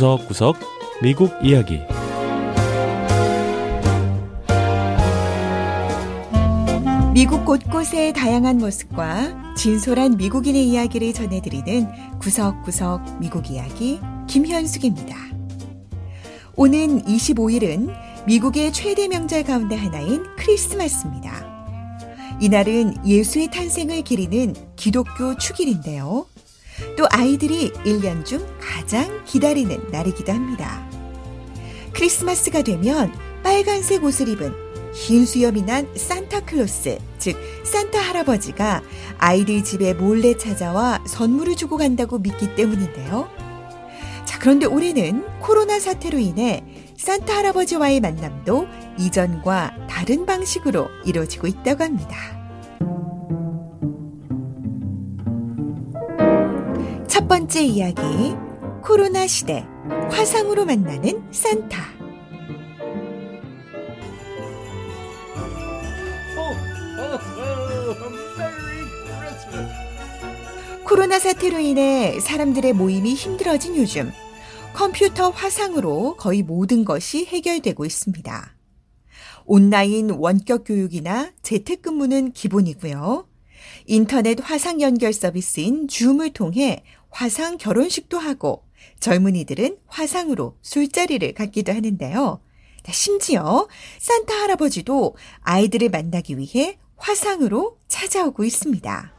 구석구석 미국 이야기 미국 곳곳의 다양한 모습과 진솔한 미국인의 이야기를 전해드리는 구석구석 미국 이야기 김현숙입니다. 오는 25일은 미국의 최대 명절 가운데 하나인 크리스마스입니다. 이날은 예수의 탄생을 기리는 기독교 축일인데요. 또 아이들이 1년 중 가장 기다리는 날이기도 합니다. 크리스마스가 되면 빨간색 옷을 입은 흰 수염이 난 산타클로스, 즉 산타 할아버지가 아이들 집에 몰래 찾아와 선물을 주고 간다고 믿기 때문인데요. 자, 그런데 올해는 코로나 사태로 인해 산타 할아버지와의 만남도 이전과 다른 방식으로 이루어지고 있다고 합니다. 첫 번째 이야기, 코로나 시대, 화상으로 만나는 산타. 코로나 사태로 인해 사람들의 모임이 힘들어진 요즘 컴퓨터 화상으로 거의 모든 것이 해결되고 있습니다. 온라인 원격 교육이나 재택근무는 기본이고요. 인터넷 화상 연결 서비스인 줌을 통해 화상 결혼식도 하고 젊은이들은 화상으로 술자리를 갖기도 하는데요. 심지어 산타 할아버지도 아이들을 만나기 위해 화상으로 찾아오고 있습니다.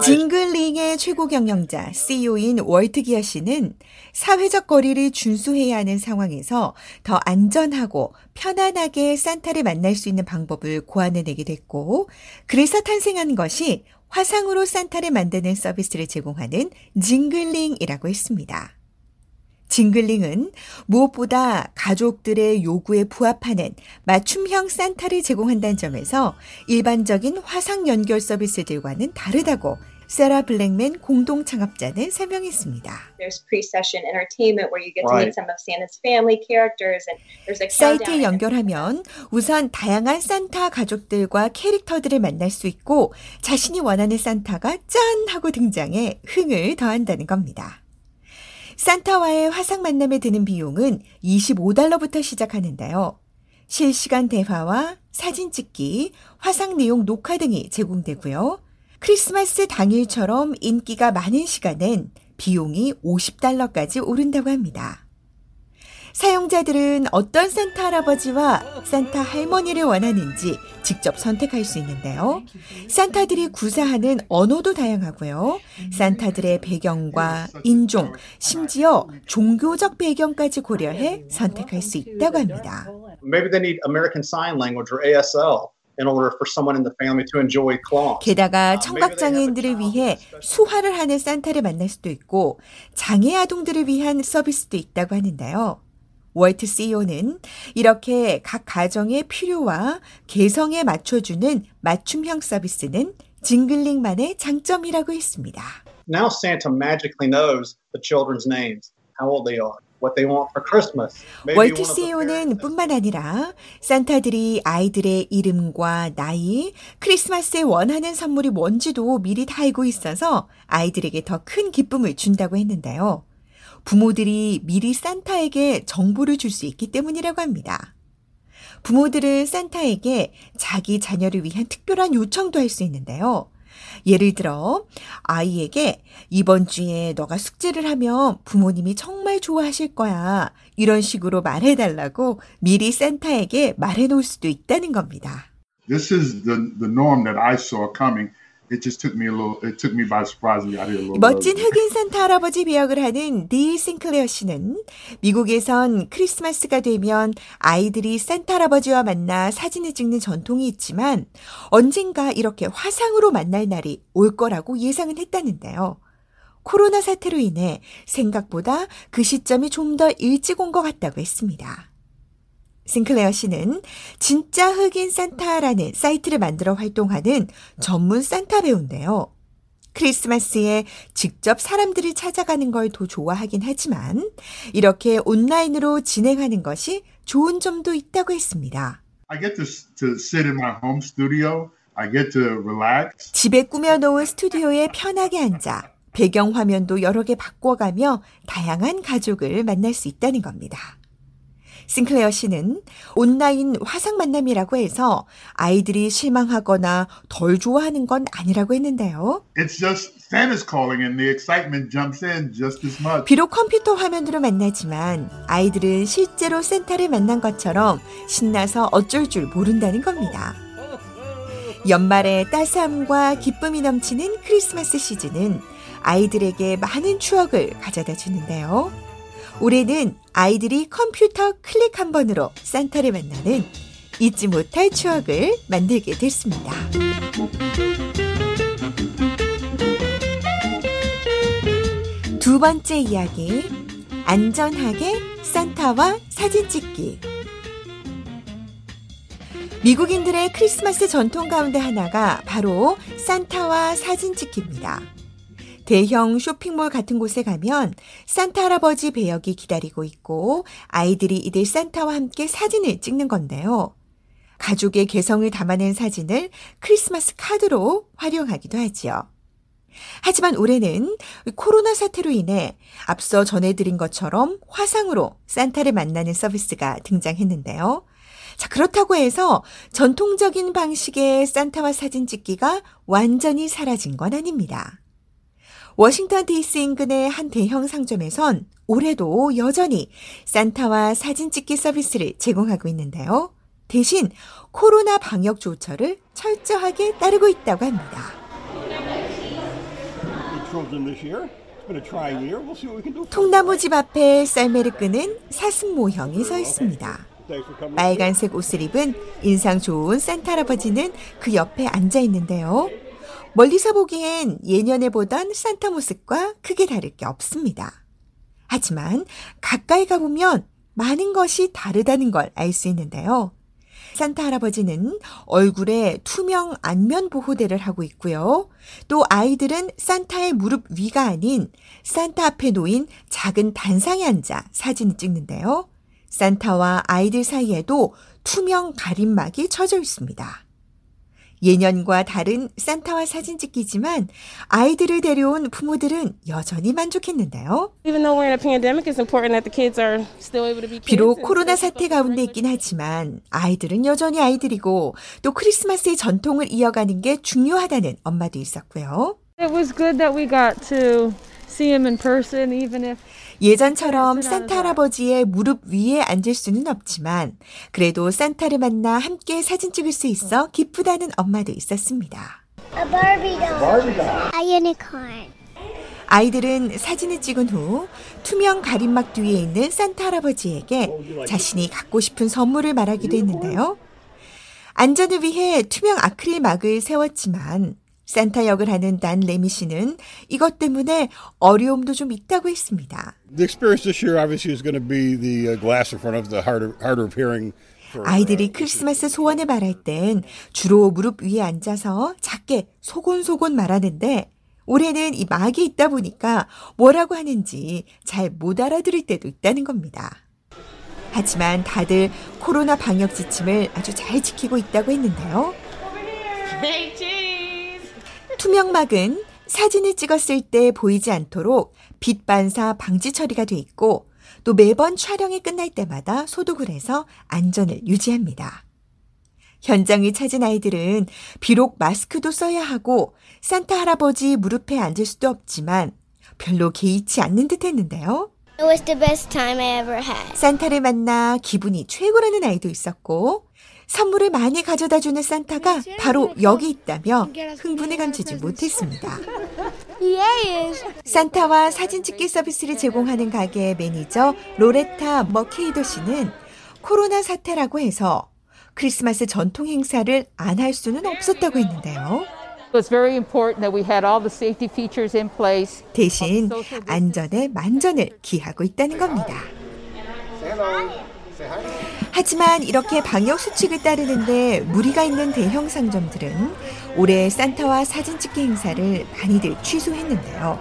징글링의 최고 경영자 CEO인 월트 기어 씨는 사회적 거리를 준수해야 하는 상황에서 더 안전하고 편안하게 산타를 만날 수 있는 방법을 고안해내게 됐고 그래서 탄생한 것이 화상으로 산타를 만드는 서비스를 제공하는 징글링이라고 했습니다. 징글링은 무엇보다 가족들의 요구에 부합하는 맞춤형 산타를 제공한다는 점에서 일반적인 화상 연결 서비스들과는 다르다고 세라 블랙맨 공동 창업자는 설명했습니다. 사이트에 연결하면 우선 다양한 산타 가족들과 캐릭터들을 만날 수 있고 자신이 원하는 산타가 짠 하고 등장해 흥을 더한다는 겁니다. 산타와의 화상 만남에 드는 비용은 25달러부터 시작하는데요. 실시간 대화와 사진 찍기, 화상 내용 녹화 등이 제공되고요. 크리스마스 당일처럼 인기가 많은 시간엔 비용이 50달러까지 오른다고 합니다. 사용자들은 어떤 산타 할아버지와 산타 할머니를 원하는지 직접 선택할 수 있는데요. 산타들이 구사하는 언어도 다양하고요. 산타들의 배경과 인종, 심지어 종교적 배경까지 고려해 선택할 수 있다고 합니다. Maybe they need American Sign Language or ASL. 게다가 청각 장애인들을 위해 수화를 하는 산타를 만날 수도 있고 장애 아동들을 위한 서비스도 있다고 하는데요. 월트 CEO는 이렇게 각 가정의 필요와 개성에 맞춰주는 맞춤형 서비스는 징글링만의 장점이라고 했습니다. Now Santa magically knows the children's names, how old they are. 월트 CEO는 뿐만 아니라 산타들이 아이들의 이름과 나이, 크리스마스에 원하는 선물이 뭔지도 미리 다 알고 있어서 아이들에게 더 큰 기쁨을 준다고 했는데요. 부모들이 미리 산타에게 정보를 줄 수 있기 때문이라고 합니다. 부모들은 산타에게 자기 자녀를 위한 특별한 요청도 할 수 있는데요. 예를 들어, 아이에게 이번 주에 너가 숙제를 하면 부모님이 정말 좋아하실 거야. 이런 식으로 말해 달라고 미리 산타에게 말해 놓을 수도 있다는 겁니다. This is the, the norm that I saw coming 멋진 흑인 산타 할아버지 배역을 하는 닐 싱클레어 씨는 미국에선 크리스마스가 되면 아이들이 산타 할아버지와 만나 사진을 찍는 전통이 있지만 언젠가 이렇게 화상으로 만날 날이 올 거라고 예상은 했다는데요. 코로나 사태로 인해 생각보다 그 시점이 좀 더 일찍 온 것 같다고 했습니다. 싱클레어 씨는 진짜 흑인 산타라는 사이트를 만들어 활동하는 전문 산타 배우인데요. 크리스마스에 직접 사람들을 찾아가는 걸 더 좋아하긴 하지만 이렇게 온라인으로 진행하는 것이 좋은 점도 있다고 했습니다. I get to, to sit in my home studio. I get to relax. 집에 꾸며놓은 스튜디오에 편하게 앉아 배경 화면도 여러 개 바꿔가며 다양한 가족을 만날 수 있다는 겁니다. 싱클레어 씨는 온라인 화상 만남이라고 해서 아이들이 실망하거나 덜 좋아하는 건 아니라고 했는데요. It's just Santa's calling and the excitement jumps in just as much. 비록 컴퓨터 화면으로 만나지만 아이들은 실제로 센타를 만난 것처럼 신나서 어쩔 줄 모른다는 겁니다. 연말에 따스함과 기쁨이 넘치는 크리스마스 시즌은 아이들에게 많은 추억을 가져다 주는데요. 올해는 아이들이 컴퓨터 클릭 한 번으로 산타를 만나는 잊지 못할 추억을 만들게 됐습니다. 두 번째 이야기. 안전하게 산타와 사진 찍기. 미국인들의 크리스마스 전통 가운데 하나가 바로 산타와 사진 찍기입니다. 대형 쇼핑몰 같은 곳에 가면 산타 할아버지 배역이 기다리고 있고 아이들이 이들 산타와 함께 사진을 찍는 건데요. 가족의 개성을 담아낸 사진을 크리스마스 카드로 활용하기도 하지요. 하지만 올해는 코로나 사태로 인해 앞서 전해드린 것처럼 화상으로 산타를 만나는 서비스가 등장했는데요. 자, 그렇다고 해서 전통적인 방식의 산타와 사진 찍기가 완전히 사라진 건 아닙니다. 워싱턴 DC 인근의 한 대형 상점에선 올해도 여전히 산타와 사진 찍기 서비스를 제공하고 있는데요. 대신 코로나 방역 조처를 철저하게 따르고 있다고 합니다. 통나무 집 앞에 썰매를 끄는 사슴 모형이 서 있습니다. 빨간색 옷을 입은 인상 좋은 산타 할아버지는 그 옆에 앉아 있는데요. 멀리서 보기엔 예년에 보던 산타 모습과 크게 다를 게 없습니다. 하지만 가까이 가보면 많은 것이 다르다는 걸 알 수 있는데요. 산타 할아버지는 얼굴에 투명 안면 보호대를 하고 있고요. 또 아이들은 산타의 무릎 위가 아닌 산타 앞에 놓인 작은 단상에 앉아 사진을 찍는데요. 산타와 아이들 사이에도 투명 가림막이 쳐져 있습니다. 예년과 다른 산타와 사진 찍기지만 아이들을 데려온 부모들은 여전히 만족했는데요. 비록 코로나 사태 가운데 있긴 하지만 아이들은 여전히 아이들이고 또 크리스마스의 전통을 이어가는 게 중요하다는 엄마도 있었고요. It was good that we got to see him in person even if 예전처럼 산타 할아버지의 무릎 위에 앉을 수는 없지만 그래도 산타를 만나 함께 사진 찍을 수 있어 기쁘다는 엄마도 있었습니다. A Barbie doll. A unicorn. 아이들은 사진을 찍은 후 투명 가림막 뒤에 있는 산타 할아버지에게 자신이 갖고 싶은 선물을 말하기도 했는데요. 안전을 위해 투명 아크릴 막을 세웠지만 산타 역을 하는 난 레미 씨는 이것 때문에 어려움도 좀 있다고 했습니다. The experience this year obviously is going to be the uh, glass in front of the harder, harder of hearing. 아이들이 uh, 크리스마스 소원을 말할 땐 주로 무릎 위에 앉아서 작게 소곤소곤 말하는데 올해는 이 막이 있다 보니까 뭐라고 하는지 잘 못 알아들을 때도 있다는 겁니다. 하지만 다들 코로나 방역 지침을 아주 잘 지키고 있다고 했는데요. 투명막은 사진을 찍었을 때 보이지 않도록 빛 반사 방지 처리가 돼 있고 또 매번 촬영이 끝날 때마다 소독을 해서 안전을 유지합니다. 현장을 찾은 아이들은 비록 마스크도 써야 하고 산타 할아버지 무릎에 앉을 수도 없지만 별로 개의치 않는 듯 했는데요. It was the best time I ever had. 산타를 만나 기분이 최고라는 아이도 있었고 선물을 많이 가져다 주는 산타가 바로 여기 있다며 흥분을 감추지 못했습니다. Yes. 산타와 사진 찍기 서비스를 제공하는 가게의 매니저 로레타 머케이도 씨는 코로나 사태라고 해서 크리스마스 전통 행사를 안 할 수는 없었다고 했는데요. 대신 안전에 만전을 기하고 있다는 겁니다. 하지만 이렇게 방역 수칙을 따르는데 무리가 있는 대형 상점들은 올해 산타와 사진 찍기 행사를 많이들 취소했는데요.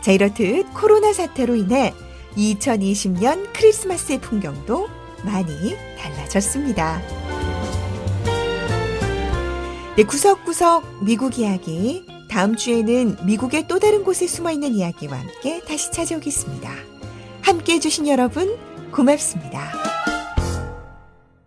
자, 이렇듯 코로나 사태로 인해 2020년 크리스마스의 풍경도 많이 달라졌습니다. 네, 구석구석 미국 이야기 다음 주에는 미국의 또 다른 곳에 숨어 있는 이야기와 함께 다시 찾아오겠습니다. 함께 해주신 여러분, 고맙습니다.